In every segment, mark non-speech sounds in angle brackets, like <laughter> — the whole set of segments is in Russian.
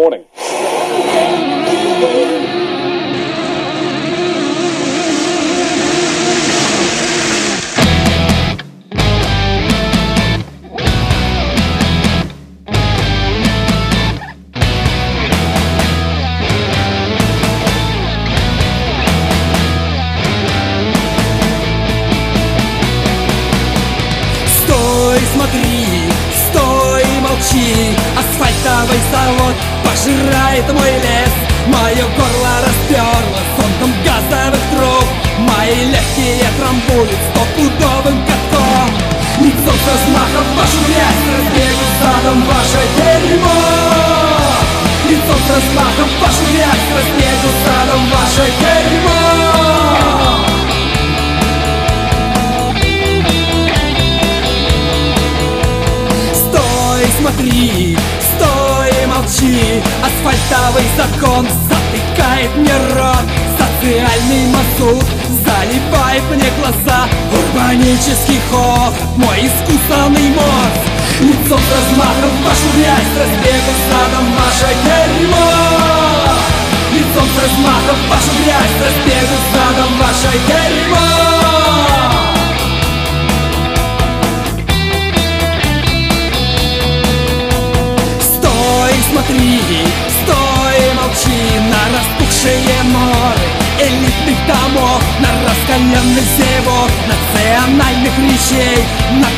morning.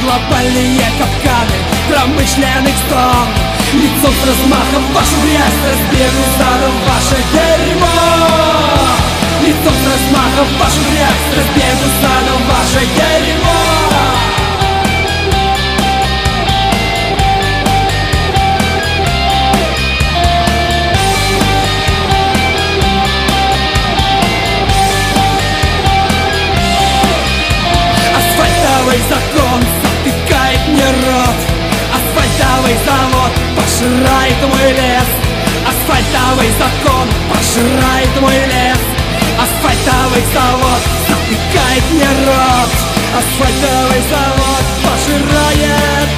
Глобальные капканы промышленных стран. Лицом с размахом вашу грязь Разбегу задом ваше дерьмо. Лицом с размахом вашу грязь Разбегу задом ваше дерьмо. Асфальтовый закон затыкает мне рот Асфальтовый завод пожирает мой лес. Асфальтовый закон пожирает мой лес. Асфальтовый завод затыкает мне рот. Асфальтовый завод пожирает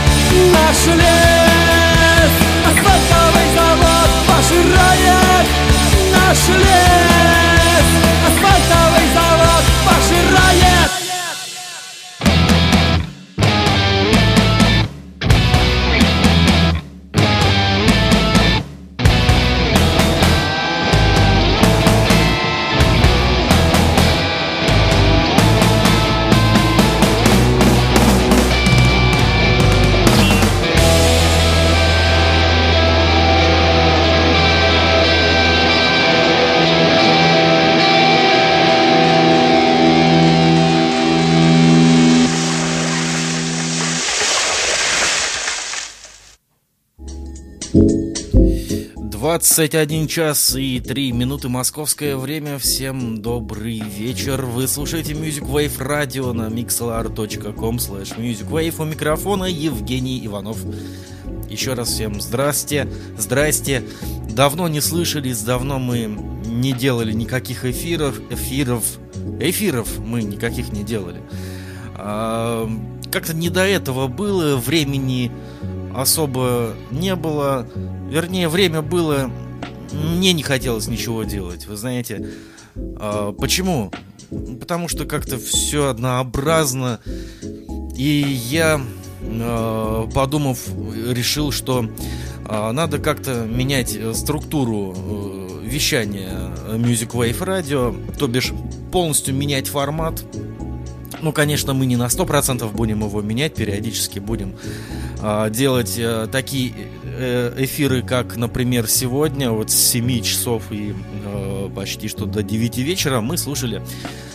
наш лес. Асфальтовый завод пожирает наш лес. Асфальтовый завод пожирает Двадцать один час и три минуты московское время. Всем добрый вечер. Вы слушаете Music Wave Radio на mixlr.com slash musicwave. У микрофона Евгений Иванов. Еще раз всем здрасте, здрасте. Давно не слышались, давно мы не делали никаких эфиров, эфиров, эфиров мы никаких не делали. А, Как-то не до этого было, времени особо не было. Вернее, время было, мне не хотелось ничего делать, вы знаете. А, Почему? Потому что как-то все однообразно. И я, э, подумав, решил, что э, надо как-то менять э, структуру э, вещания Music Wave Radio, то бишь полностью менять формат. Ну, конечно, мы не на 100% будем его менять, периодически будем э, делать э, такие э, эфиры, как, например, сегодня, вот с 7 часов и э, почти что до 9 вечера мы слушали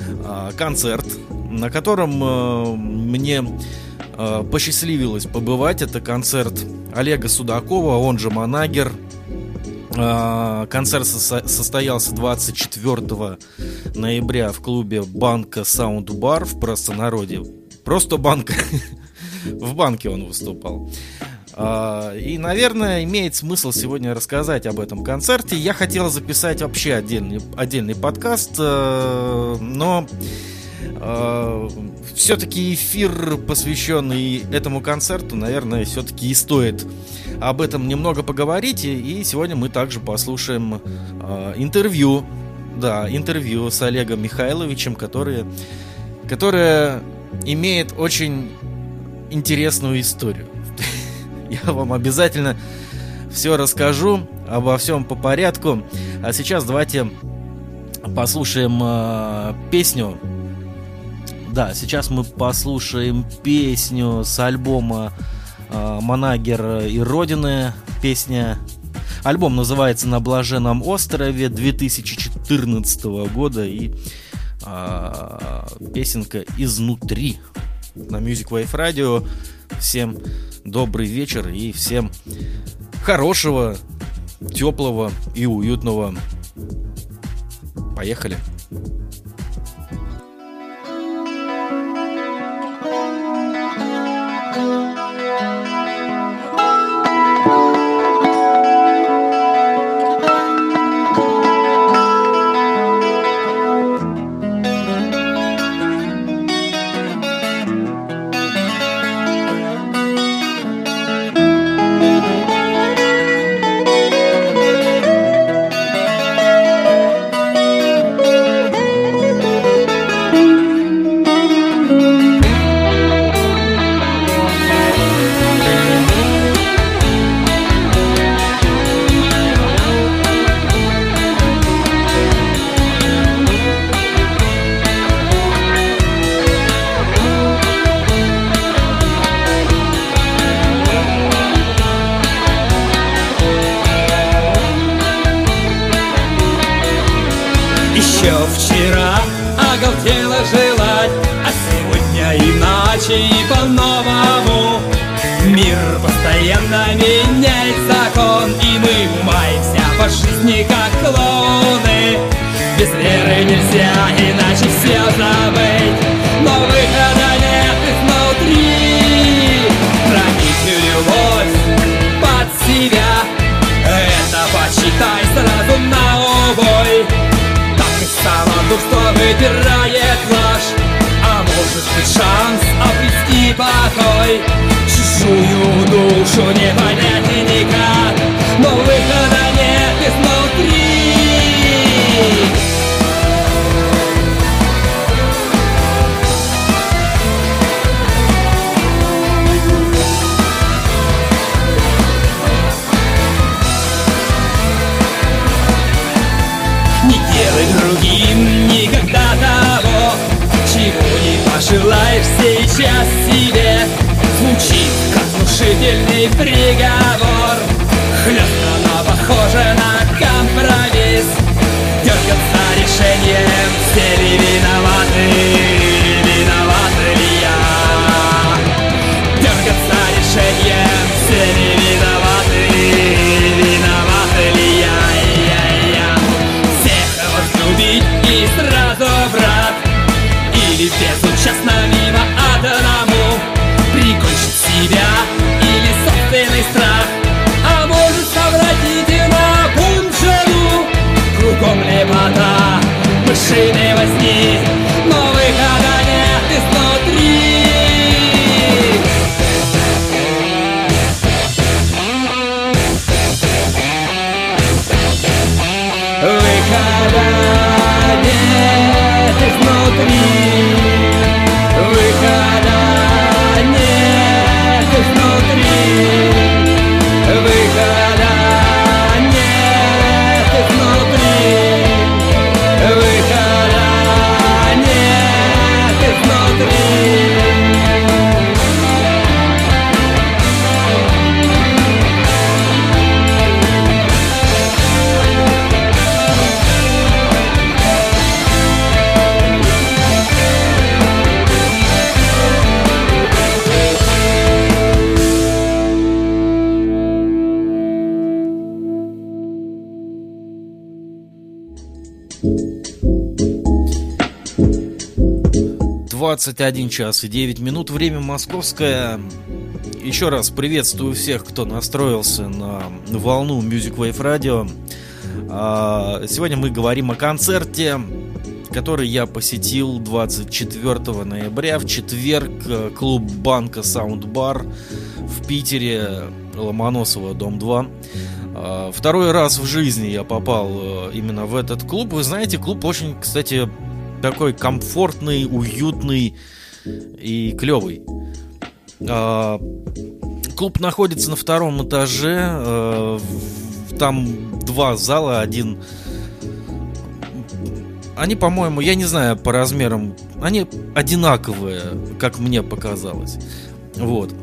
э, концерт, на котором э, мне э, посчастливилось побывать. Это концерт Олега Судакова, он же Манагер. Э, Концерт со- состоялся 24 ноября в клубе Банка Саунд Бар в простонародье. Просто банка. <laughs> В банке он выступал. А, И, наверное, имеет смысл сегодня рассказать об этом концерте. Я хотел записать вообще отдельный, отдельный подкаст, э, все-таки эфир, посвященный этому концерту, наверное, все-таки и стоит об этом немного поговорить, и сегодня мы также послушаем э, интервью, да, интервью с Олегом Михайловичем, которое, которое имеет очень интересную историю. <laughs> Я вам обязательно все расскажу, обо всем по порядку. А сейчас давайте послушаем э, песню. Да, сейчас мы послушаем песню с альбома э, Манагер и Родины. Песня Альбом называется «На блаженном острове» 2014 года и э, песенка «Изнутри» на Music Wave Radio. Всем добрый вечер и всем хорошего, теплого и уютного. Поехали. случай по-новому Мир постоянно меняет закон И мы умаемся по жизни как клоуны. Без веры нельзя, иначе все забыть один час и 9 минут, время московское. Еще раз приветствую всех, кто настроился на волну Music Wave Radio. А, сегодня мы говорим о концерте, который я посетил 24 ноября в четверг. Клуб Банка Саундбар в Питере. Ломоносова, дом 2. А, второй раз в жизни я попал э, именно в этот клуб. Вы знаете, клуб очень, кстати, такой комфортный, уютный и клевый. А, клуб находится на втором этаже. Э, там два зала, один... Они, по-моему, я не знаю по размерам, они одинаковые, как мне показалось. Вот.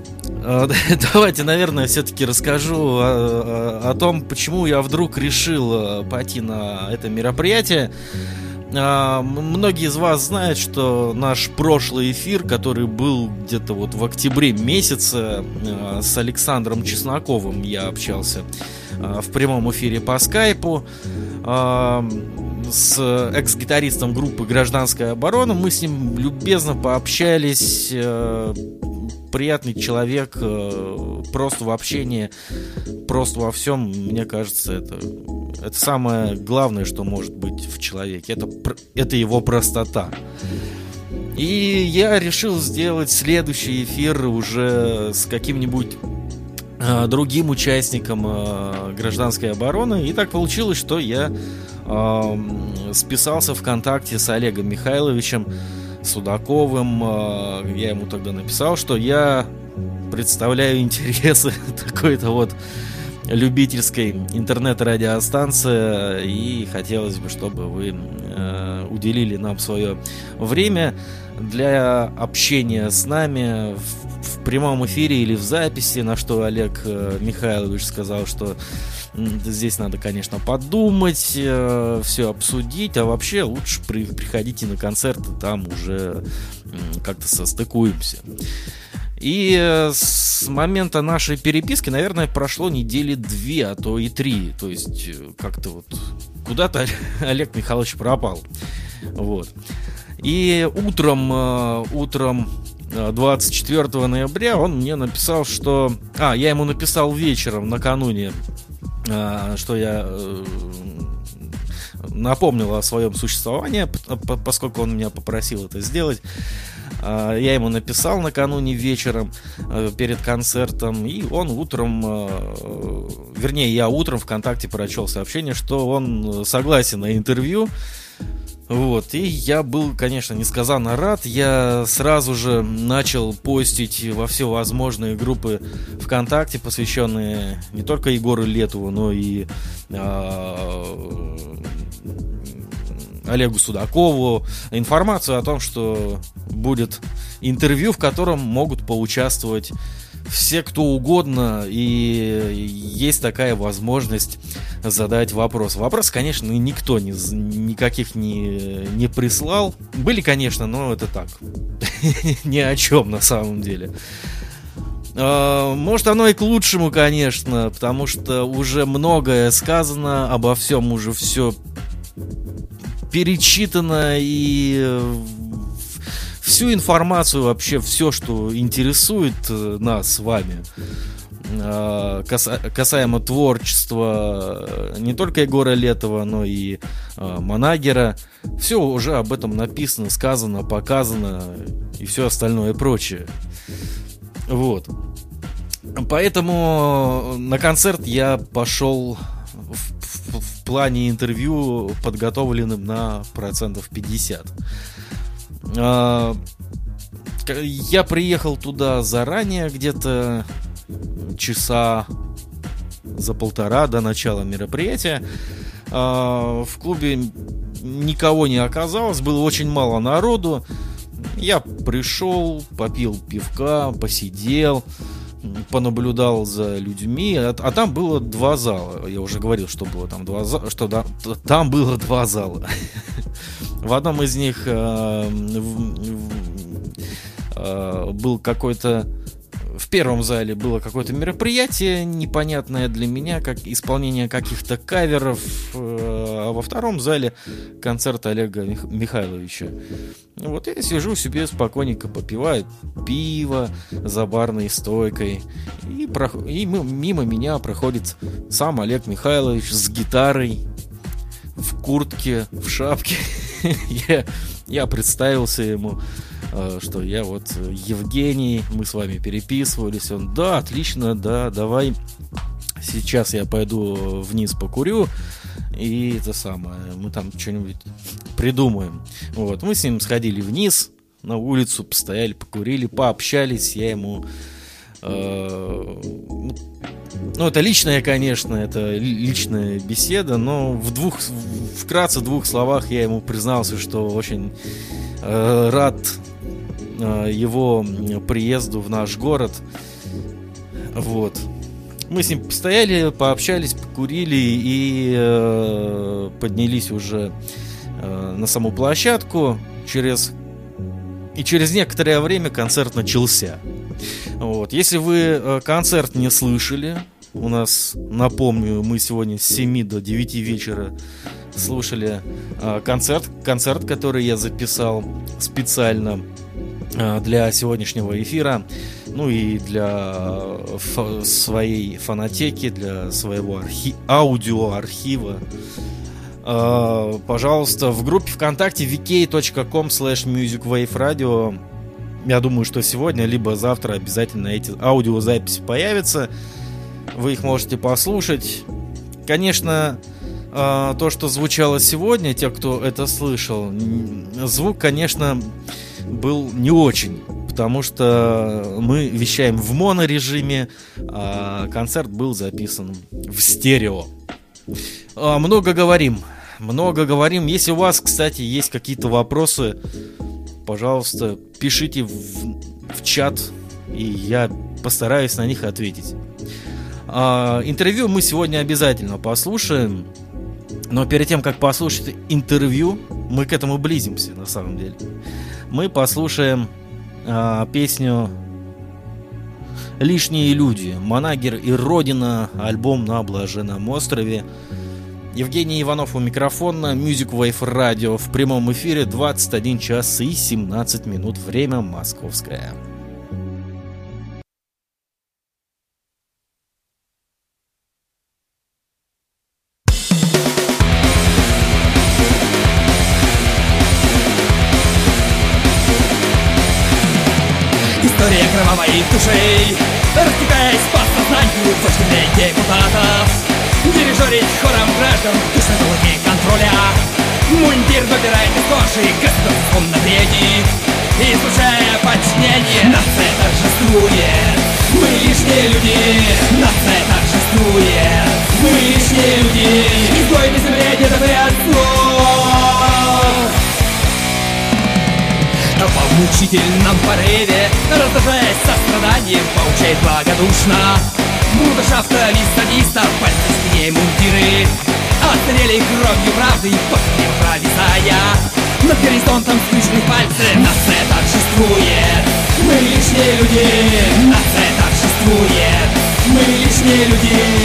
А, <laughs> давайте, наверное, все-таки расскажу о, о, том, почему я вдруг решил э, пойти на это мероприятие. А, многие из вас знают, что наш прошлый эфир, который был где-то вот в октябре месяце э, с Александром Чесноковым, я общался э, в прямом эфире по скайпу с экс-гитаристом группы «Гражданская оборона». Мы с ним любезно пообщались, приятный человек, просто в общении, просто во всем, мне кажется, это, это самое главное, что может быть в человеке. Это, это его простота. И я решил сделать следующий эфир уже с каким-нибудь э, другим участником э, гражданской обороны. И так получилось, что я э, списался ВКонтакте с Олегом Михайловичем, Судаковым. А, я ему тогда написал, что я представляю интересы <laughs> такой-то вот любительской интернет-радиостанции и хотелось бы, чтобы вы э, уделили нам свое время для общения с нами в, в прямом эфире или в записи, на что Олег э, Михайлович сказал, что Здесь надо, конечно, подумать, э, все обсудить, а вообще лучше при, приходите на концерты, там уже как-то состыкуемся. И э, с момента нашей переписки, наверное, прошло недели две, а то и три. То есть э, как-то вот куда-то <laughs> Олег Михайлович пропал. Вот. И утром, утром 24 ноября он мне написал, что... А, я ему написал вечером, накануне что я э, напомнил о своем существовании, поскольку он меня попросил это сделать. А, я ему написал накануне вечером э, перед концертом, и он утром, э, вернее, я утром ВКонтакте прочел сообщение, что он согласен на интервью. Вот, и я был, конечно, несказанно рад. Я сразу же начал постить во все возможные группы ВКонтакте, посвященные не только Егору Летову, но и э, Олегу Судакову, информацию о том, что будет интервью, в котором могут поучаствовать все кто угодно, и есть такая возможность задать вопрос. Вопрос, конечно, никто не, никаких не, не прислал. Были, конечно, но это так. <laughs> Ни о чем на самом деле. А, может, оно и к лучшему, конечно, потому что уже многое сказано, обо всем уже все перечитано и всю информацию, вообще все, что интересует э, нас с вами, э, касаемо творчества э, не только Егора Летова, но и Манагера. Все уже об этом написано, сказано, показано и все остальное прочее. Вот. Поэтому на концерт я пошел в плане интервью подготовленным на процентов 50. А, я приехал туда заранее, где-то часа за полтора до начала мероприятия. А, в клубе никого не оказалось, было очень мало народу. Я пришел, попил пивка, посидел, понаблюдал за людьми, а, а там было два зала. Я уже говорил, что было там два зала, что да, там было два зала. <laughs> В одном из них э, э, был какой-то в первом зале было какое-то мероприятие непонятное для меня, как исполнение каких-то каверов, э, а во втором зале концерт Олега Михайловича. Вот я сижу себе спокойненько попиваю пиво за барной стойкой, и, про... и мимо меня проходит сам Олег Михайлович с гитарой, в куртке, в шапке. <laughs> я представился ему. Э, что я вот Евгений, мы с вами переписывались. Он, да, отлично, да, давай. Сейчас я пойду вниз покурю. И это самое, мы там что-нибудь придумаем. Вот, мы с ним сходили вниз на улицу, постояли, покурили, пообщались. Я ему э, ну, это личная, конечно, это личная беседа, но в двух, вкратце, двух словах я ему признался, что очень э, рад э, его приезду в наш город. Вот. Мы с ним постояли, пообщались, покурили и э, поднялись уже э, на саму площадку. Через и через некоторое время концерт начался. Вот. Если вы э, концерт не слышали, у нас, напомню, мы сегодня с 7 до 9 вечера слушали э, концерт, концерт, который я записал специально э, для сегодняшнего эфира, ну и для фо- своей фонотеки, для своего архи- аудиоархива. Э, пожалуйста, в группе ВКонтакте vk.com slash musicwaveradio я думаю, что сегодня, либо завтра обязательно эти аудиозаписи появятся. Вы их можете послушать. Конечно, э, то, что звучало сегодня, те, кто это слышал, звук, конечно, был не очень, потому что мы вещаем в монорежиме, а концерт был записан в стерео. А, много говорим, много говорим. Если у вас, кстати, есть какие-то вопросы, пожалуйста, пишите в, в чат, и я постараюсь на них ответить. А, интервью мы сегодня обязательно послушаем. Но перед тем, как послушать интервью, мы к этому близимся, на самом деле. Мы послушаем а, песню «Лишние люди», «Манагер и Родина», альбом на Блаженном острове. Евгений Иванов у микрофона, Music Wave Radio в прямом эфире 21 час и 17 минут, время московское. Душей. Растекаясь по сознанию Точными депутатов Дирижерить хором граждан Душевые контроля. Мундир выбирает из кожи Государством на бреди Излучая подчинение Нация торжествует. Мы лишние люди Нация торжествует. Мы лишние люди Изгой на земле дедов и отцов В мучительном порыве Раздражаясь состраданием Поучает благодушно. Брудершафта лист-садистов Пальцы мундиры. Отстрели кровью правды После провисая. Над горизонтом скрючены пальцы Нация торжествует. Мы лишние люди Нация торжествует. Мы лишние люди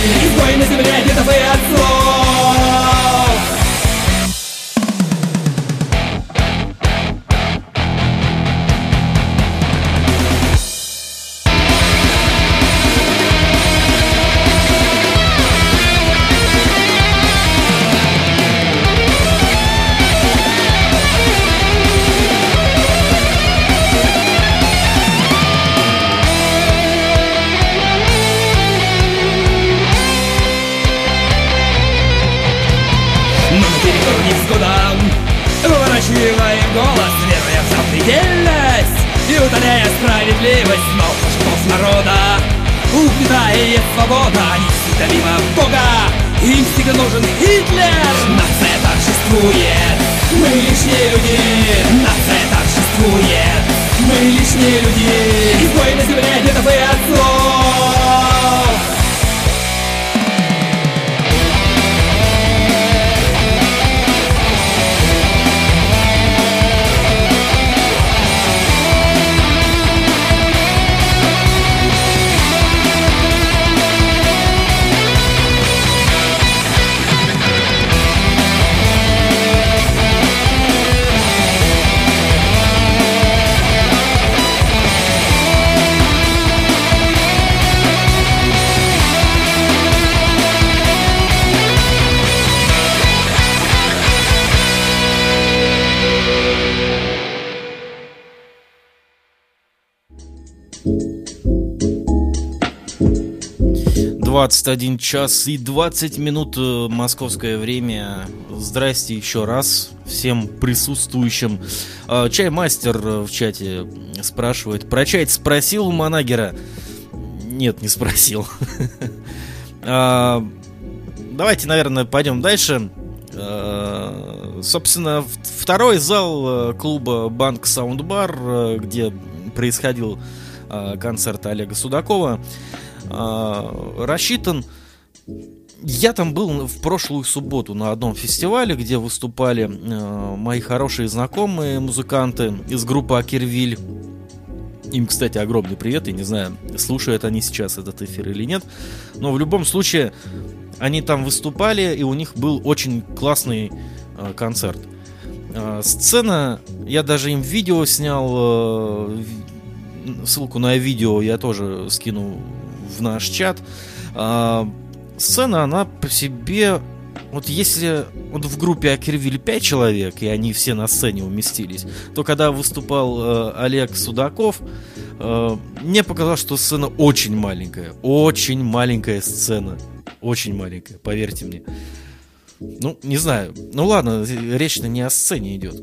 21 час и 20 минут э, московское время. Здрасте еще раз всем присутствующим. А, чаймастер в чате спрашивает. Про чай спросил у Манагера? Нет, не спросил. <laughs> А, давайте, наверное, пойдем дальше. А, собственно, второй зал э, клуба Банк Саундбар, э, где происходил концерт Олега Судакова. А, рассчитан. Я там был в прошлую субботу на одном фестивале, где выступали э, мои хорошие знакомые музыканты из группы Акервиль. Им, кстати, огромный привет. Я не знаю, слушают они сейчас этот эфир или нет. Но в любом случае, они там выступали, и у них был очень классный э, концерт. Э, сцена, я даже им видео снял, э, ссылку на видео я тоже скину в наш чат. А, сцена, она по себе... Вот если вот в группе Акервиль 5 человек, и они все на сцене уместились, то когда выступал э, Олег Судаков, э, мне показалось, что сцена очень маленькая. Очень маленькая сцена. Очень маленькая, поверьте мне. Ну, не знаю. Ну ладно, речь-то не о сцене идет.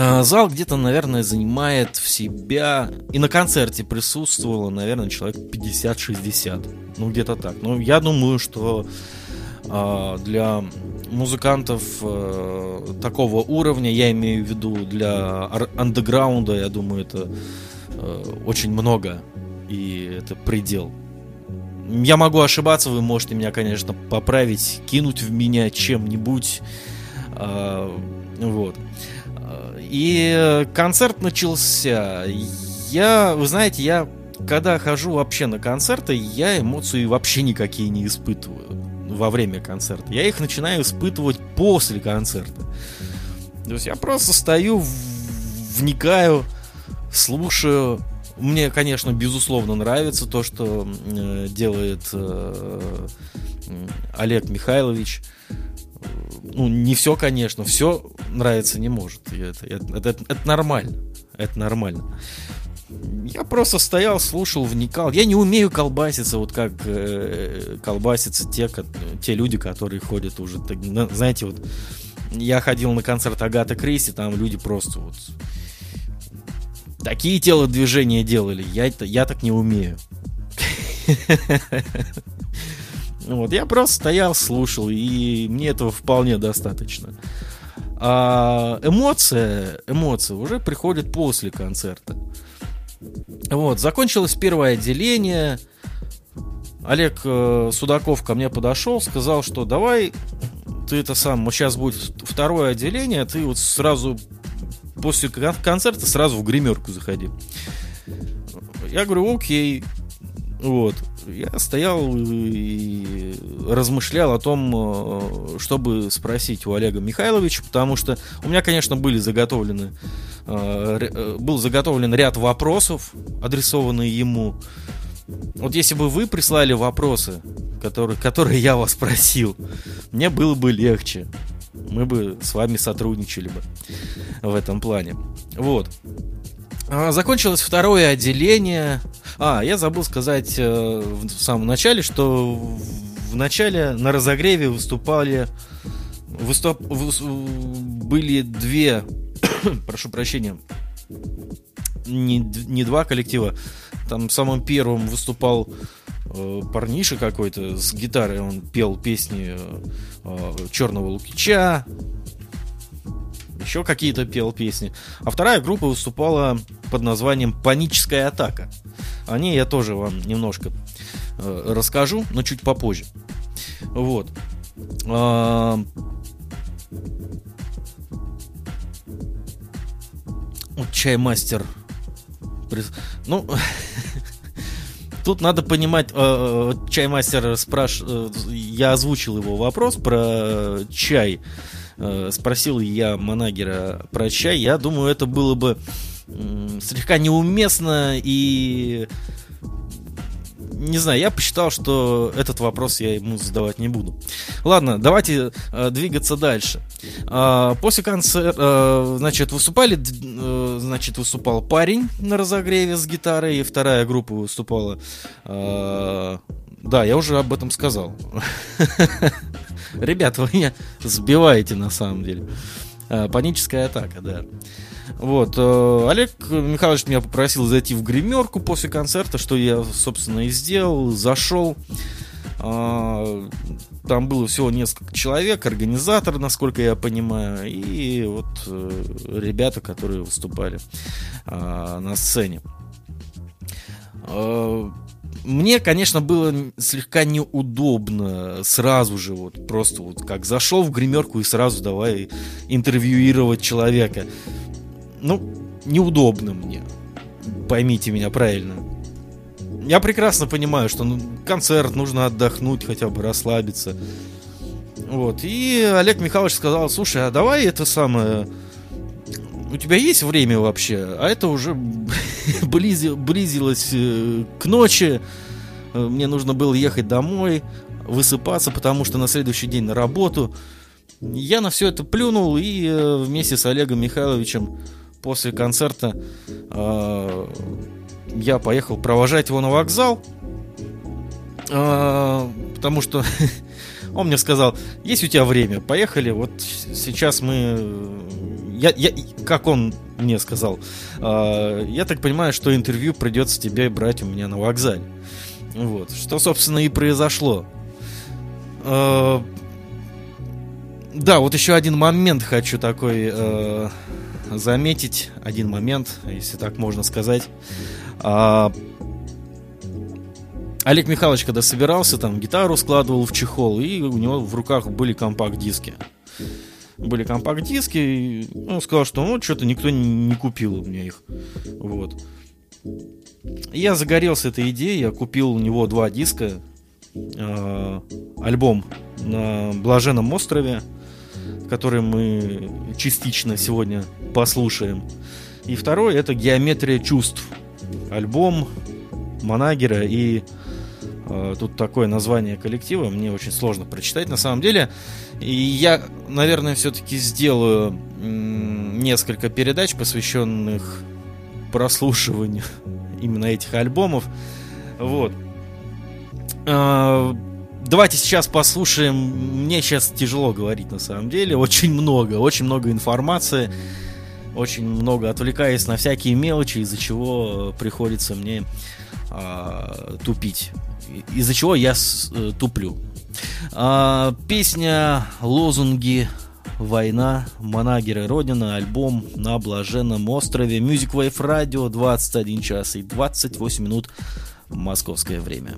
А, зал где-то, наверное, занимает в себя... И на концерте присутствовало, наверное, человек 50-60. Ну, где-то так. Ну, я думаю, что э, для музыкантов э, такого уровня, я имею в виду для андеграунда, я думаю, это э, очень много. И это предел. Я могу ошибаться, вы можете меня, конечно, поправить, кинуть в меня чем-нибудь. Э, вот. И концерт начался. Я, вы знаете, я когда хожу вообще на концерты, я эмоции вообще никакие не испытываю во время концерта. Я их начинаю испытывать после концерта. То есть я просто стою, вникаю, слушаю. Мне, конечно, безусловно нравится то, что э, делает э, Олег Михайлович ну, не все, конечно, все нравится не может. Это, это, это, это нормально. Это нормально. Я просто стоял, слушал, вникал. Я не умею колбаситься, вот как э, колбасятся те, как, те люди, которые ходят уже. Так, знаете, вот я ходил на концерт Агата Кристи, там люди просто вот такие телодвижения делали. Я, я так не умею. <laughs> Вот, я просто стоял, слушал, и мне этого вполне достаточно. А эмоция, эмоция уже приходит после концерта. Вот, закончилось первое отделение. Олег э, Судаков ко мне подошел, сказал, что давай ты это сам, вот сейчас будет второе отделение, ты вот сразу после концерта сразу в гримерку заходи. Я говорю, окей. Вот я стоял и размышлял о том, э, чтобы спросить у Олега Михайловича, потому что у меня, конечно, были заготовлены, э, э, был заготовлен ряд вопросов, адресованные ему. Вот если бы вы прислали вопросы, которые, которые я вас просил, мне было бы легче. Мы бы с вами сотрудничали бы в этом плане. Вот. А, закончилось второе отделение. А, я забыл сказать э, в самом начале, что в начале на разогреве выступали выступ, были две, <coughs> прошу прощения, не, не два коллектива. Там самым первым выступал э, парниша какой-то с гитарой. Он пел песни э, Черного Лукича, еще какие-то пел песни. А вторая группа выступала под названием «Паническая атака». О ней я тоже вам немножко э, расскажу, но чуть попозже. Вот. А... Вот чаймастер. Ну, <laughs> тут надо понимать, э, э, чаймастер спрашивает, я озвучил его вопрос про чай э, спросил я Манагера про чай, я думаю, это было бы э, слегка неуместно и не знаю, я посчитал, что этот вопрос я ему задавать не буду. Ладно, давайте э, двигаться дальше. Э, после концерта, э, значит, выступали, э, значит, выступал парень на разогреве с гитарой, и вторая группа выступала. Э, да, я уже об этом сказал. <laughs> Ребята, вы меня сбиваете на самом деле. Э, паническая атака, да. Вот, э, Олег Михайлович меня попросил зайти в гримерку после концерта, что я, собственно, и сделал. Зашел. Э, там было всего несколько человек, организатор, насколько я понимаю, и вот э, ребята, которые выступали э, на сцене. Мне, конечно, было слегка неудобно сразу же, вот просто вот как зашел в гримерку и сразу давай интервьюировать человека. Ну, неудобно мне. Поймите меня правильно. Я прекрасно понимаю, что ну, концерт, нужно отдохнуть, хотя бы расслабиться. Вот. И Олег Михайлович сказал, слушай, а давай это самое... У тебя есть время вообще? А это уже <laughs> близи, близилось э, к ночи. Э, мне нужно было ехать домой, высыпаться, потому что на следующий день на работу. Я на все это плюнул и э, вместе с Олегом Михайловичем после концерта я поехал провожать его на вокзал, потому что <laughs> он мне сказал, есть у тебя время, поехали, вот сейчас мы я, я, как он мне сказал, э, я так понимаю, что интервью придется тебе брать у меня на вокзале. Вот, что, собственно, и произошло. Э, да, вот еще один момент хочу такой э, заметить. Один момент, если так можно сказать. Э, Олег Михайлович, когда собирался, там гитару складывал в чехол, и у него в руках были компакт-диски были компакт-диски, и он сказал, что ну, что-то никто не, не купил у меня их. Вот. Я загорелся этой идеей, я купил у него два диска, э, альбом на Блаженном острове, который мы частично сегодня послушаем. И второй это Геометрия чувств. Альбом Манагера и э, тут такое название коллектива, мне очень сложно прочитать на самом деле. И я, наверное, все-таки сделаю несколько передач, посвященных прослушиванию <laughs> именно этих альбомов. Вот. А, давайте сейчас послушаем. Мне сейчас тяжело говорить на самом деле. Очень много, очень много информации. Очень много отвлекаясь на всякие мелочи, из-за чего приходится мне а, тупить. Из-за чего я с, э, туплю. А, песня «Лозунги Война, Манагеры Родина, альбом на Блаженном острове, Music Wave Radio, 21 час и 28 минут московское время.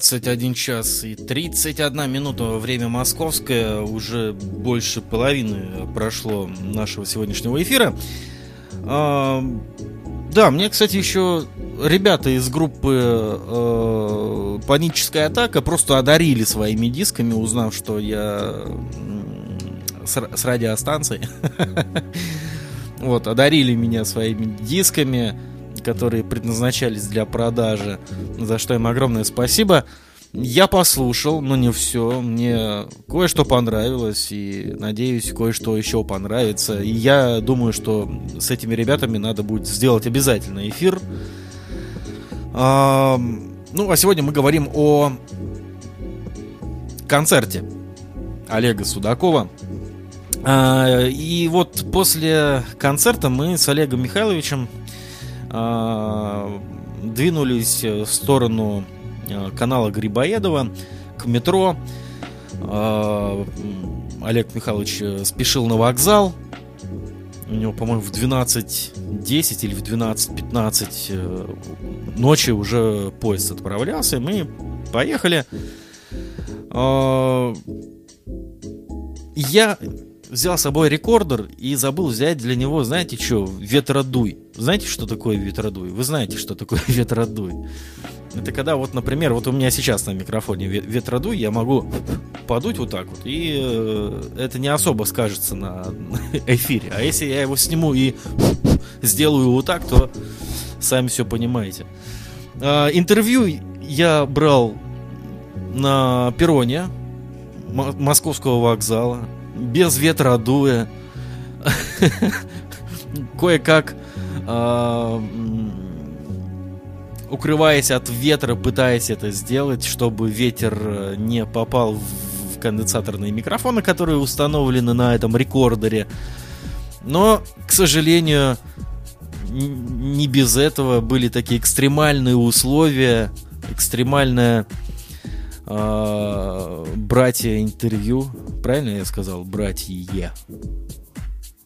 21 час и 31 минута, время московское, уже больше половины прошло нашего сегодняшнего эфира. А, да, мне, кстати, еще ребята из группы э, «Паническая атака» просто одарили своими дисками, узнав, что я с, с радиостанцией. <laughs> Вот, одарили меня своими дисками которые предназначались для продажи, за что им огромное спасибо. Я послушал, но не все. Мне кое-что понравилось, и надеюсь, кое-что еще понравится. И я думаю, что с этими ребятами надо будет сделать обязательно эфир. А, ну, а сегодня мы говорим о концерте Олега Судакова. А, и вот после концерта мы с Олегом Михайловичем двинулись в сторону а, канала Грибоедова к метро. А, Олег Михайлович э, спешил на вокзал. У него, по-моему, в 12.10 или в 12.15 э, ночи уже поезд отправлялся. Мы поехали. Я взял с собой рекордер и забыл взять для него, знаете что, ветродуй. Знаете, что такое ветродуй? Вы знаете, что такое <laughs> ветродуй? Это когда вот, например, вот у меня сейчас на микрофоне ветродуй, я могу подуть вот так вот, и э, это не особо скажется на <laughs> эфире. А если я его сниму и <laughs> сделаю вот так, то сами все понимаете. А, интервью я брал на перроне московского вокзала без ветра дуя, кое-как а, укрываясь от ветра, пытаясь это сделать, чтобы ветер э, не попал в конденсаторные микрофоны, которые установлены на этом рекордере. Но, к сожалению, не без этого были такие экстремальные условия, экстремальная э, братья интервью. Правильно я сказал? Братья.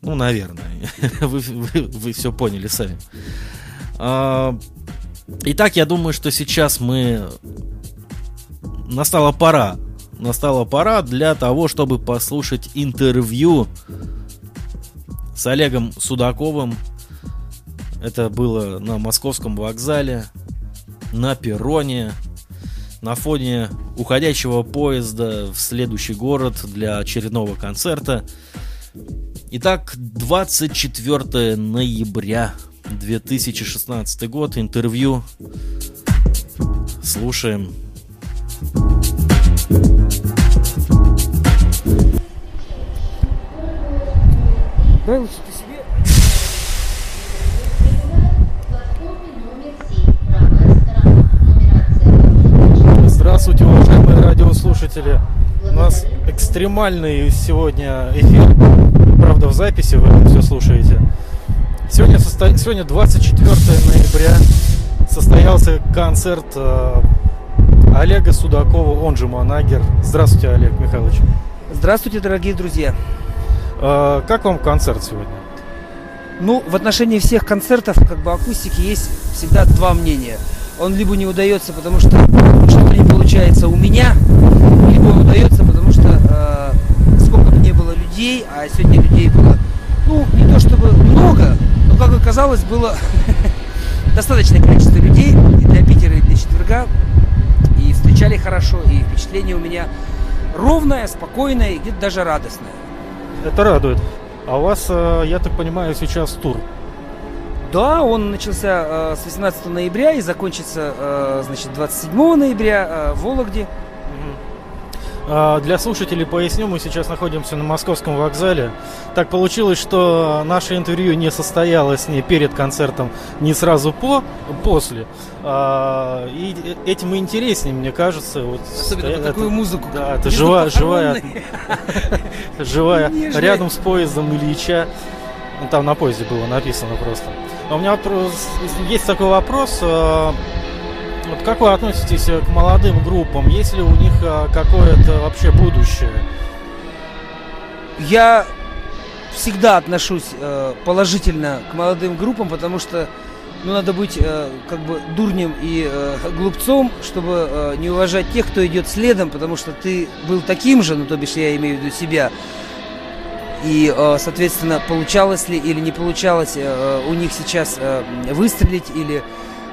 Ну, наверное. <laughs> вы, вы, вы все поняли сами. А, итак, я думаю, что сейчас мы... Настала пора. Настала пора для того, чтобы послушать интервью с Олегом Судаковым. Это было на московском вокзале, на перроне на фоне уходящего поезда в следующий город для очередного концерта. Итак, 24 ноября 2016 год. Интервью. Слушаем. Давай радиослушатели. У нас экстремальный сегодня эфир. Правда, в записи вы все слушаете. Сегодня, состо... сегодня 24 ноября состоялся концерт э, Олега Судакова, он же Манагер. Здравствуйте, Олег Михайлович. Здравствуйте, дорогие друзья. Э, как вам концерт сегодня? Ну, в отношении всех концертов, как бы акустики, есть всегда два мнения. Он либо не удается, потому что что-то не получается у меня, удается, потому что э, сколько бы не было людей, а сегодня людей было, ну, не то чтобы много, но, как оказалось, было <laughs> достаточное количество людей и для Питера, и для четверга. И встречали хорошо, и впечатление у меня ровное, спокойное, и где-то даже радостное. Это радует. А у вас, э, я так понимаю, сейчас тур. Да, он начался э, с 18 ноября и закончится, э, значит, 27 ноября в Вологде. А, для слушателей поясню, мы сейчас находимся на московском вокзале. Так получилось, что наше интервью не состоялось не перед концертом, не сразу по, после. А, и этим и интереснее, мне кажется. Вот Особенно стоя, такую это, музыку. Да, это живая, живая, <laughs> живая, рядом с поездом Ильича. Там на поезде было написано просто. А у меня есть такой вопрос. Э, вот как вы относитесь к молодым группам? Есть ли у них э, какое-то вообще будущее? Я всегда отношусь э, положительно к молодым группам, потому что ну, надо быть э, как бы дурнем и э, глупцом, чтобы э, не уважать тех, кто идет следом, потому что ты был таким же, ну, то бишь я имею в виду себя. И, э, соответственно, получалось ли или не получалось э, у них сейчас э, выстрелить или,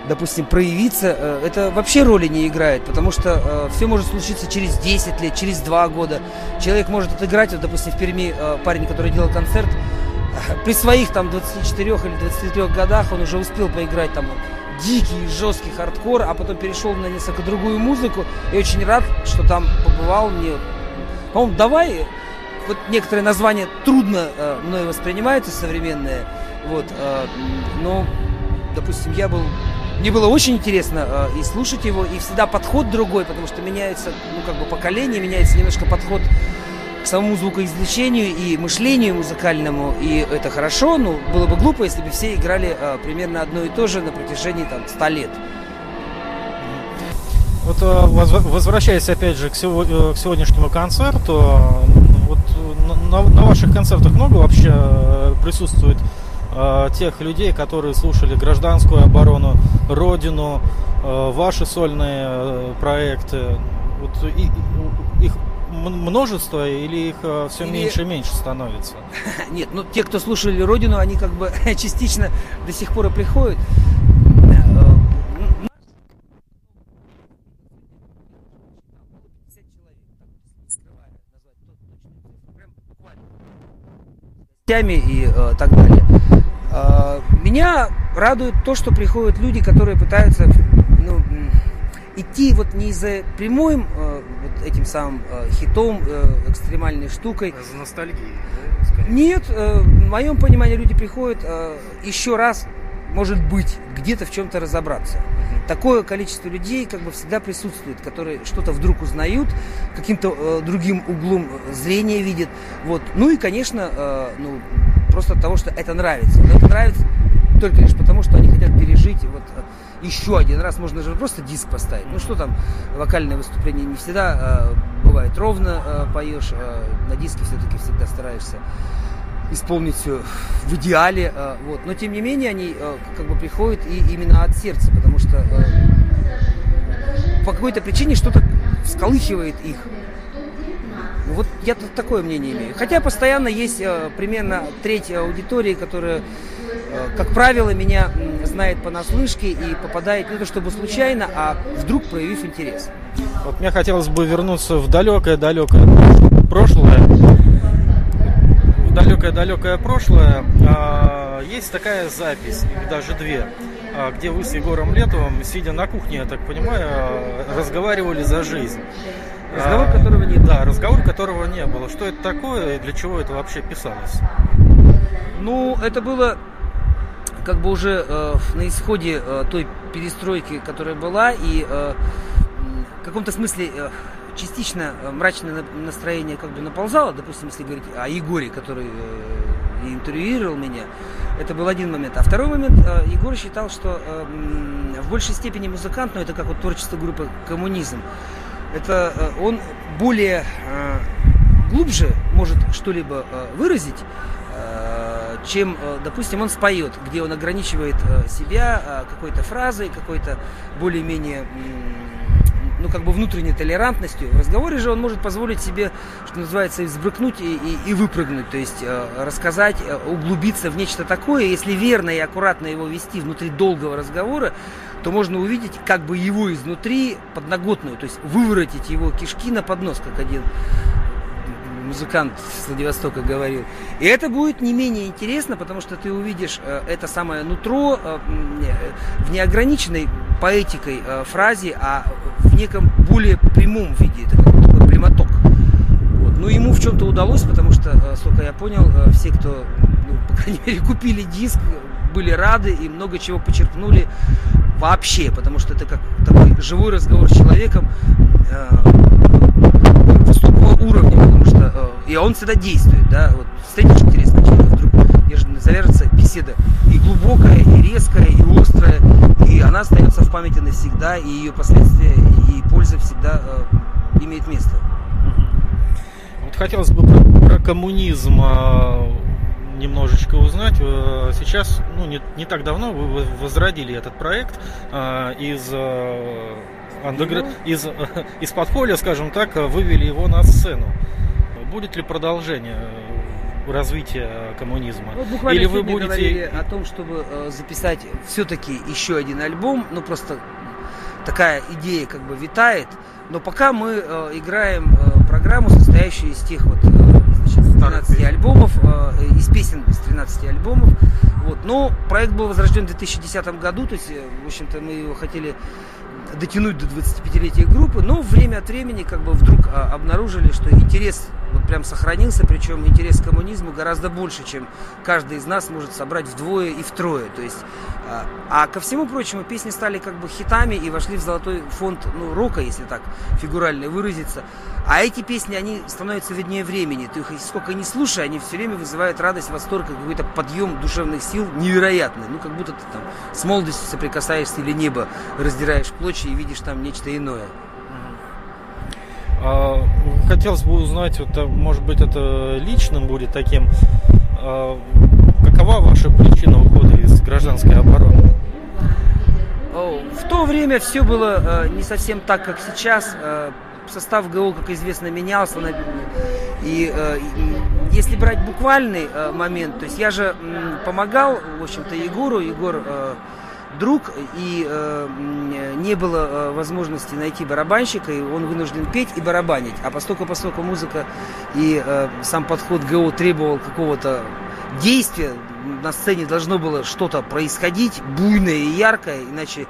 допустим, проявиться, э, это вообще роли не играет, потому что э, все может случиться через 10 лет, через 2 года. Человек может отыграть, вот, допустим, в Перми э, парень, который делал концерт, <laughs> при своих там 24 или 23 годах он уже успел поиграть там дикий, жесткий хардкор, а потом перешел на несколько другую музыку. И очень рад, что там побывал мне. По-моему, давай, вот некоторые названия трудно э, мной воспринимаются современные, вот, э, но, допустим, я был, мне было очень интересно э, и слушать его, и всегда подход другой, потому что меняется, ну, как бы поколение, меняется немножко подход к самому звукоизвлечению и мышлению музыкальному, и это хорошо, но было бы глупо, если бы все играли э, примерно одно и то же на протяжении там 100 лет. Вот э, возвращаясь опять же к, э, сегодняшнему концерту, вот на, на ваших концертах много вообще э, тех людей, которые слушали гражданскую оборону, родину, ваши сольные проекты. Вот и, их множество или их э, все или... меньше и меньше становится? <laughs> Нет, ну те, кто слушали Родину, они как бы <laughs> частично до сих пор и приходят. И э, так далее. Э, меня радует то, что приходят люди, которые пытаются ну, идти вот не за прямым э, вот этим самым э, хитом, э, экстремальной штукой. А за ностальгией, да, Нет, э, в моем понимании люди приходят э, еще раз, может быть, где-то в чем-то разобраться. uh Такое количество людей как бы всегда присутствует, которые что-то вдруг узнают, каким-то э, другим углом зрения видят. Вот. Ну и, конечно, э, ну, просто от того, что это нравится. Но это нравится только лишь потому, что они хотят пережить вот э, еще один раз. Можно же просто диск поставить. Ну что там, вокальное выступление не всегда э, бывает ровно э, поешь, э, на диске все-таки всегда стараешься исполнить все в идеале, э, вот. Но тем не менее они э, как бы приходят и именно от сердца, потому что э, по какой-то причине что-то всколыхивает их. Вот я такое мнение имею. Хотя постоянно есть э, примерно треть аудитории, которая Э, как правило, меня знает понаслышке и попадает не то чтобы случайно, а вдруг проявив интерес. Вот мне хотелось бы вернуться в далекое-далекое прошлое. В далекое-далекое прошлое. А, есть такая запись, даже две, а, где вы с Егором Летовым, сидя на кухне, я так понимаю, разговаривали за жизнь. Разговор, а, которого не было. Да, разговор, которого не было. Что это такое и для чего это вообще писалось? Ну, это было как бы уже э, на исходе э, той перестройки, которая была, и э, в каком-то смысле э, частично э, мрачное настроение как бы наползало, допустим, если говорить о Егоре, который э, интервьюировал меня, это был один момент. А второй момент, э, Егор считал, что э, в большей степени музыкант, но это как вот творчество группы «Коммунизм», это он более глубже может что-либо выразить, чем, допустим, он споет, где он ограничивает себя какой-то фразой, какой-то более-менее ну, как бы внутренней толерантностью. В разговоре же он может позволить себе, что называется, взбрыкнуть и, и, и выпрыгнуть, то есть э, рассказать, э, углубиться в нечто такое. Если верно и аккуратно его вести внутри долгого разговора, то можно увидеть как бы его изнутри подноготную, то есть выворотить его кишки на поднос, как один музыкант с Владивостока говорил. И это будет не менее интересно, потому что ты увидишь э, это самое нутро э, э, в неограниченной поэтикой фразе, а в неком более прямом виде. Это как такой прямоток. Вот. Но ему в чем-то удалось, потому что, сколько я понял, все, кто, ну, <laughs> по крайней мере, купили диск, были рады и много чего почерпнули вообще, потому что это как такой живой разговор с человеком высокого уровня, и он всегда действует, да, вот встретишь интересного человека, вдруг завяжется беседа и глубокая, и резкая, и острая, и она остается в памяти навсегда, и ее последствия и польза всегда э, имеет место. Вот хотелось бы про, про коммунизм э, немножечко узнать. Э, сейчас, ну, не, не так давно вы возродили этот проект э, из э, андегр... из, <laughs> из подполья, скажем так, вывели его на сцену. Будет ли продолжение развития коммунизма? Вот буквально Или вы будете говорили о том, чтобы записать все-таки еще один альбом, ну просто такая идея как бы витает. Но пока мы э, играем э, программу, состоящую из тех вот э, значит, 13 альбомов, э, из песен из 13 альбомов. Вот. Но проект был возрожден в 2010 году, то есть, э, в общем-то, мы его хотели дотянуть до 25-летия группы, но время от времени как бы вдруг а, обнаружили, что интерес вот прям сохранился, причем интерес к коммунизму гораздо больше, чем каждый из нас может собрать вдвое и втрое. То есть, а, а ко всему прочему, песни стали как бы хитами и вошли в золотой фонд ну, рока, если так фигурально выразиться. А эти песни, они становятся виднее времени. Ты их сколько не слушай, они все время вызывают радость, восторг, какой-то подъем душевных сил невероятный. Ну, как будто ты там с молодостью соприкасаешься или небо раздираешь плочи и видишь там нечто иное. А, хотелось бы узнать, вот, а, может быть, это личным будет таким. А, какова ваша причина ухода из гражданской обороны? В то время все было не совсем так, как сейчас состав ГО, как известно, менялся. И, если брать буквальный момент, то есть я же помогал, в общем-то, Егору. Егор друг, и не было возможности найти барабанщика, и он вынужден петь и барабанить. А поскольку, поскольку музыка и сам подход ГО требовал какого-то действия, на сцене должно было что-то происходить, буйное и яркое, иначе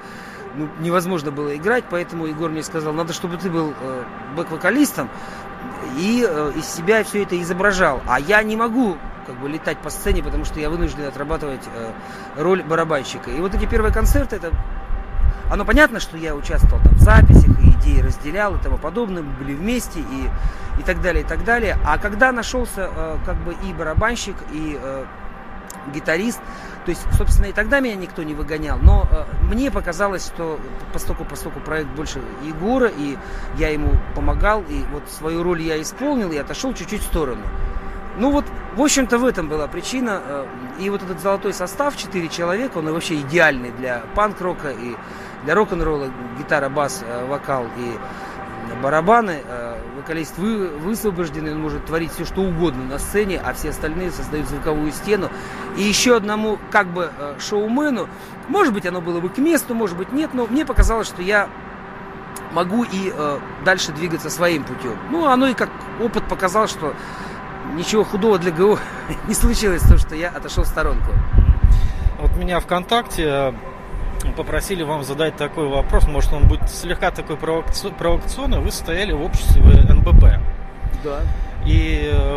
ну, невозможно было играть, поэтому Егор мне сказал, надо, чтобы ты был э, бэк-вокалистом и э, из себя все это изображал. А я не могу как бы летать по сцене, потому что я вынужден отрабатывать э, роль барабанщика. И вот эти первые концерты, это оно понятно, что я участвовал там в записях, и идеи разделял и тому подобное, мы были вместе и, и так далее, и так далее. А когда нашелся э, как бы и барабанщик, и э, гитарист, то есть, собственно, и тогда меня никто не выгонял, но э, мне показалось, что постоку, постоку проект больше Егора, и я ему помогал, и вот свою роль я исполнил, и отошел чуть-чуть в сторону. Ну вот, в общем-то, в этом была причина. Э, и вот этот золотой состав, четыре человека, он вообще идеальный для панк-рока и для рок-н-ролла, гитара, бас, э, вокал и барабаны. Э, вокалист вы, высвобожденный, он может творить все, что угодно на сцене, а все остальные создают звуковую стену. И еще одному, как бы, э, шоумену, может быть, оно было бы к месту, может быть, нет, но мне показалось, что я могу и э, дальше двигаться своим путем. Ну, оно и как опыт показал, что ничего худого для ГО <laughs> не случилось, то, что я отошел в сторонку. Вот меня ВКонтакте попросили вам задать такой вопрос, может он будет слегка такой провокационный, вы стояли в обществе НБП. Да. И э,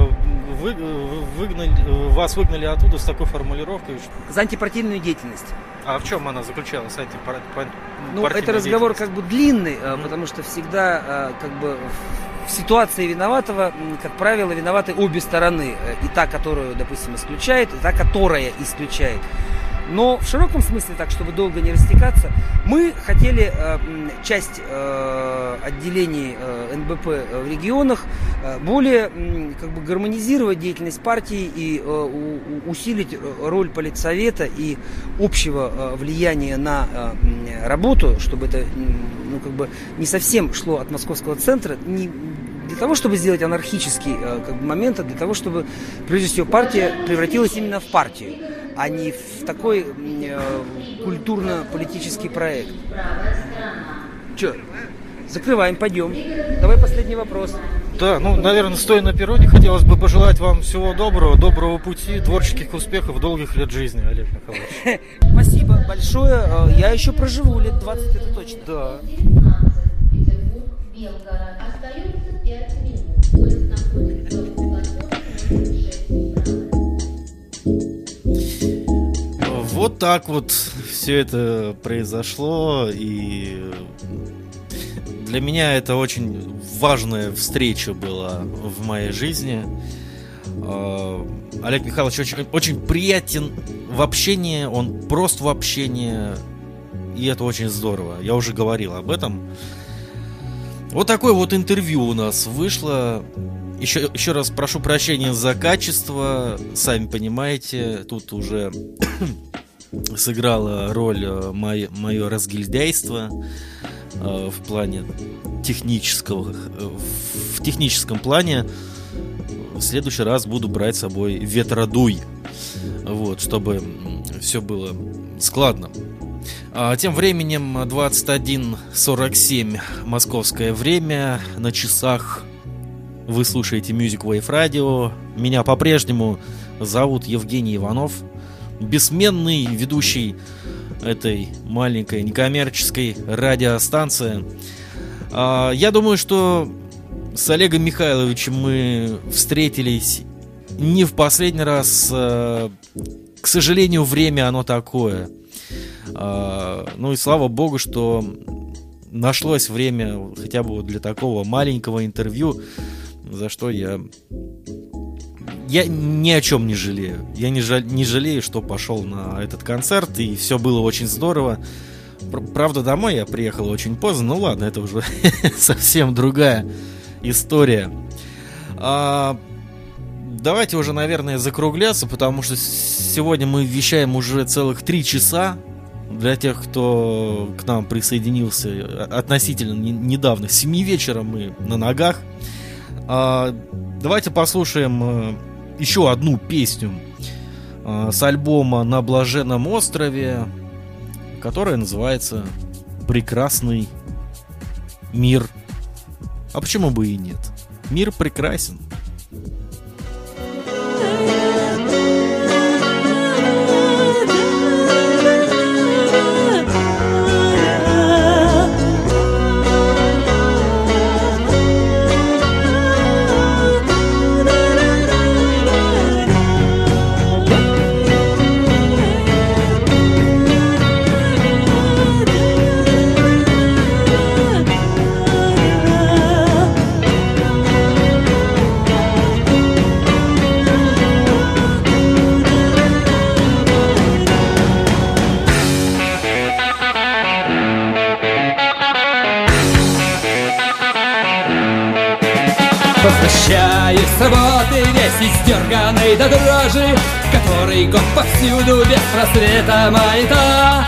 вы, выгнали, вас выгнали оттуда с такой формулировкой. За антипартийную деятельность. А в чем она заключалась, антипартийная Ну, это разговор как бы длинный, mm-hmm. потому что всегда э, как бы в ситуации виноватого, как правило, виноваты обе стороны. И та, которую, допустим, исключает, и та, которая исключает. Но в широком смысле, так чтобы долго не растекаться, мы хотели э, часть э, отделений э, НБП в регионах э, более э, как бы гармонизировать деятельность партии и э, усилить роль политсовета и общего э, влияния на э, работу, чтобы это ну, как бы не совсем шло от московского центра, не для того, чтобы сделать анархический э, как бы, момент, а для того, чтобы, прежде всего, партия превратилась именно в партию а не в такой э, культурно-политический проект. Че, закрываем, пойдем. Давай последний вопрос. Да, ну, наверное, стоя на перроне, хотелось бы пожелать вам всего доброго, доброго пути, творческих успехов, долгих лет жизни, Олег Михайлович. <laughs> Спасибо большое. Э, я еще проживу лет 20, это точно. Да. Вот так вот все это произошло, и для меня это очень важная встреча была в моей жизни. А, Олег Михайлович очень, очень приятен в общении, он прост в общении, и это очень здорово. Я уже говорил об этом. Вот такое вот интервью у нас вышло. еще, еще раз прошу прощения за качество. Сами понимаете, тут уже сыграла роль э, мое, мое разгильдяйство э, в плане технического, э, в техническом плане. В следующий раз буду брать с собой ветродуй, вот, чтобы все было складно. А тем временем 21.47 московское время на часах вы слушаете Music Wave Radio. Меня по-прежнему зовут Евгений Иванов, бессменный ведущий этой маленькой некоммерческой радиостанции. А, я думаю, что с Олегом Михайловичем мы встретились не в последний раз. А, к сожалению, время оно такое. А, ну и слава богу, что нашлось время хотя бы для такого маленького интервью за что я... Я ни о чем не жалею. Я не, жаль, не жалею, что пошел на этот концерт, и все было очень здорово. Правда, домой я приехал очень поздно, ну ладно, это уже <laughs> совсем другая история. А, давайте уже, наверное, закругляться, потому что сегодня мы вещаем уже целых три часа. Для тех, кто к нам присоединился а, относительно недавно, с 7 вечера мы на ногах. А, давайте послушаем э, еще одну песню э, с альбома «На блаженном острове», которая называется «Прекрасный мир». А почему бы и нет? Мир прекрасен. Издерганный до дрожи Который год повсюду без просвета маята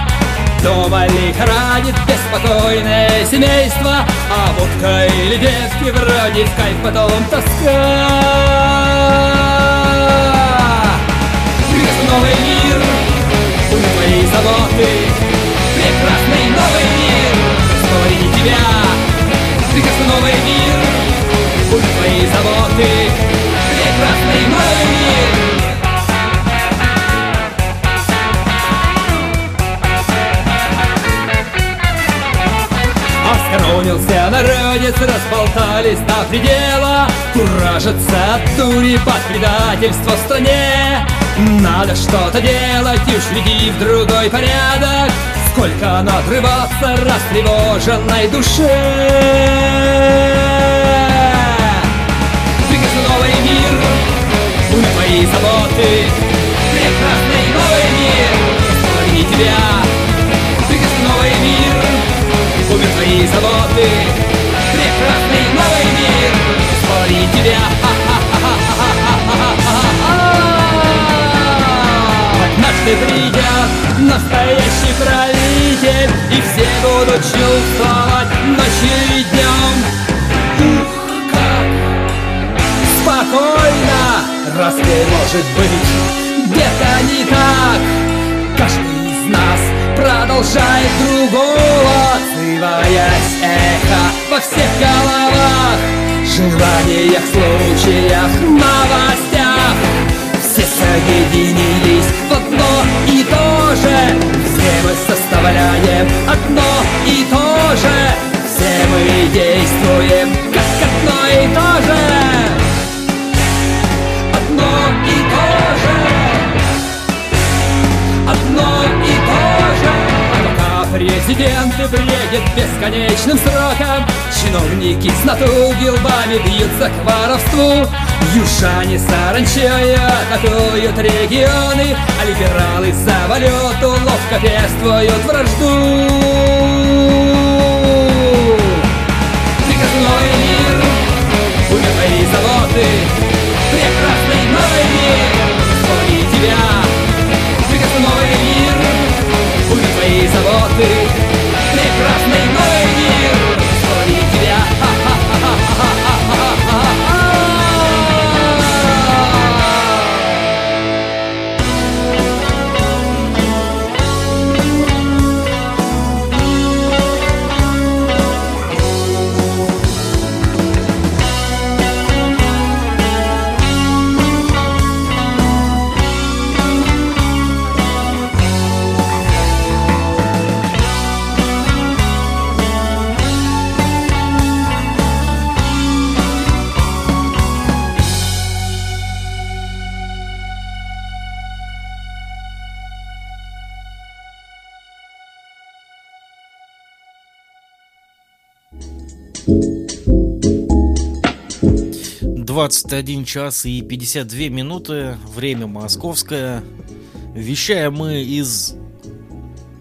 Дома лихорадит беспокойное семейство А водка или девки вроде в кайф потом тоска. Прекрасный новый мир, уже твои заботы народец, разболтались до предела Куражится от дури под предательство в стране. Надо что-то делать и уж веди в другой порядок. Сколько надрываться растревоженной душе. Новый мир. Будь твои заботы. Прекрасный новый мир. Вспомни тебя. Прекрасный новый мир Твои заботы Прекрасный новый мир Вспомни тебя Однажды придет настоящий правитель И все будут чувствовать ночью и днем спокойно Разве может быть где-то не так? Каждый продолжает другого Отзываясь эхо во всех головах Желаниях, случаях, новостях. Все соединились в одно и то же. Все мы составляем одно и то же. Все мы действуем как одно и то же Президенты бредят бесконечным сроком. Чиновники с натуги лбами бьются к воровству. Южане саранчою атакуют регионы. А либералы за валюту ловко пествуют вражду. Прекрасной мир, умер твои заводы 21 час и 52 минуты, время московское. Вещаем мы из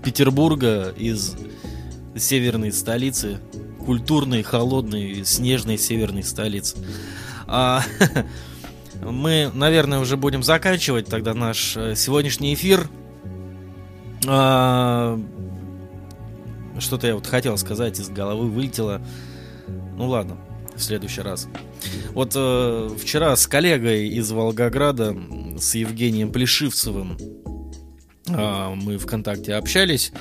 Петербурга, из северной столицы, культурной, холодной, снежной северной столицы. А, <laughs> мы, наверное, уже будем заканчивать тогда наш э, сегодняшний эфир. А, что-то я вот хотел сказать, из головы вылетело. Ну ладно, в следующий раз. Вот э, вчера с коллегой из Волгограда, с Евгением Плешивцевым, э, мы ВКонтакте общались,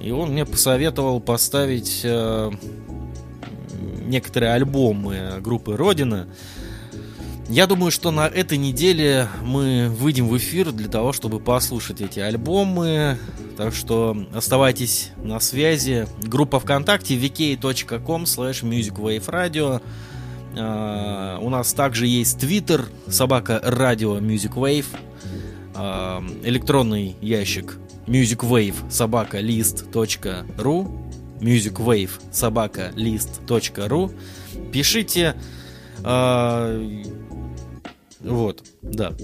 и он мне посоветовал поставить э, некоторые альбомы группы Родина. Я думаю, что на этой неделе мы выйдем в эфир для того, чтобы послушать эти альбомы. Так что оставайтесь на связи. Группа ВКонтакте vk.com slash musicwaveradio. Uh, у нас также есть Твиттер, собака радио Music Wave, uh, электронный ящик musicwave собака list.ru musicwave собака list.ru Пишите uh, вот, да.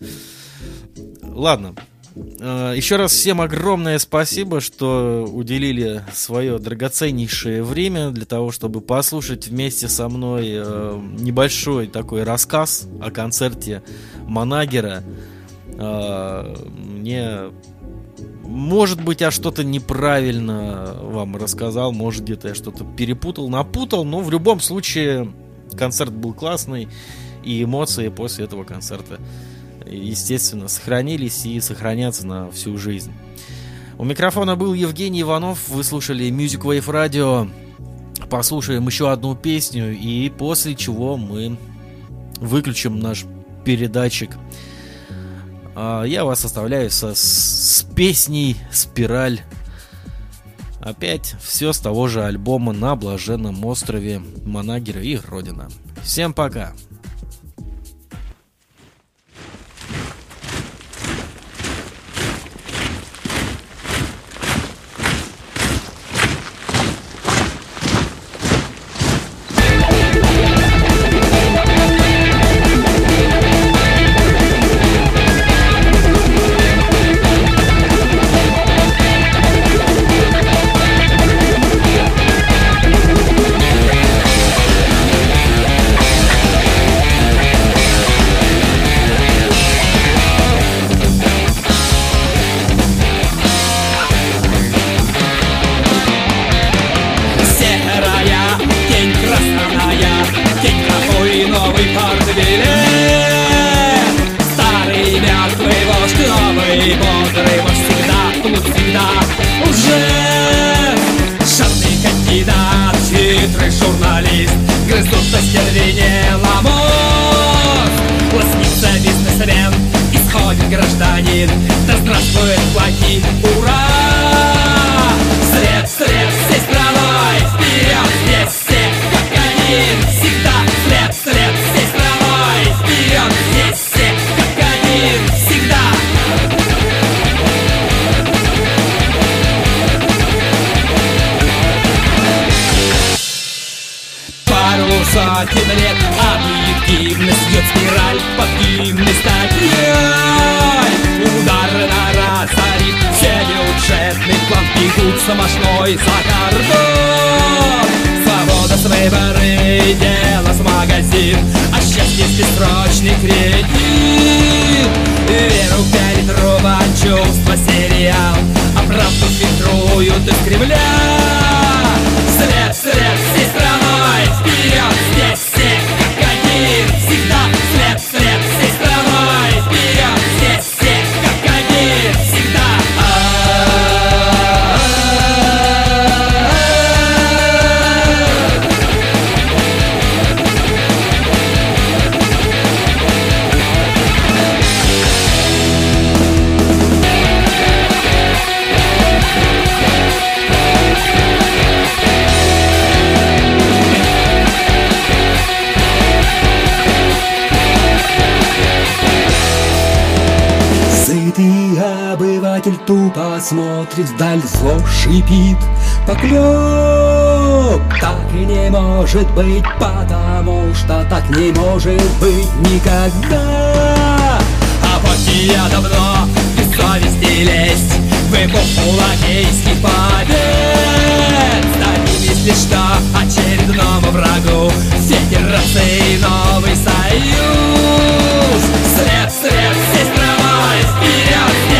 <laughs> Ладно. Э, Еще раз всем огромное спасибо, что уделили свое драгоценнейшее время для того, чтобы послушать вместе со мной э, небольшой такой рассказ о концерте Манагера. Э, мне может быть, я что-то неправильно вам рассказал, может, где-то я что-то перепутал, напутал, но в любом случае концерт был классный и эмоции после этого концерта, естественно, сохранились и сохранятся на всю жизнь. У микрофона был Евгений Иванов, вы слушали Music Wave Radio. Послушаем еще одну песню, и после чего мы выключим наш передатчик. А, я вас оставляю со, с песней «Спираль». Опять все с того же альбома на Блаженном острове Манагера и Родина. Всем пока! шипит поклеп Так и не может быть, потому что так не может быть никогда. А вот я давно без совести лезть В эпоху лакейских побед. Добились лишь что очередному врагу. Все расы и новый союз. След, след, все страной вперед,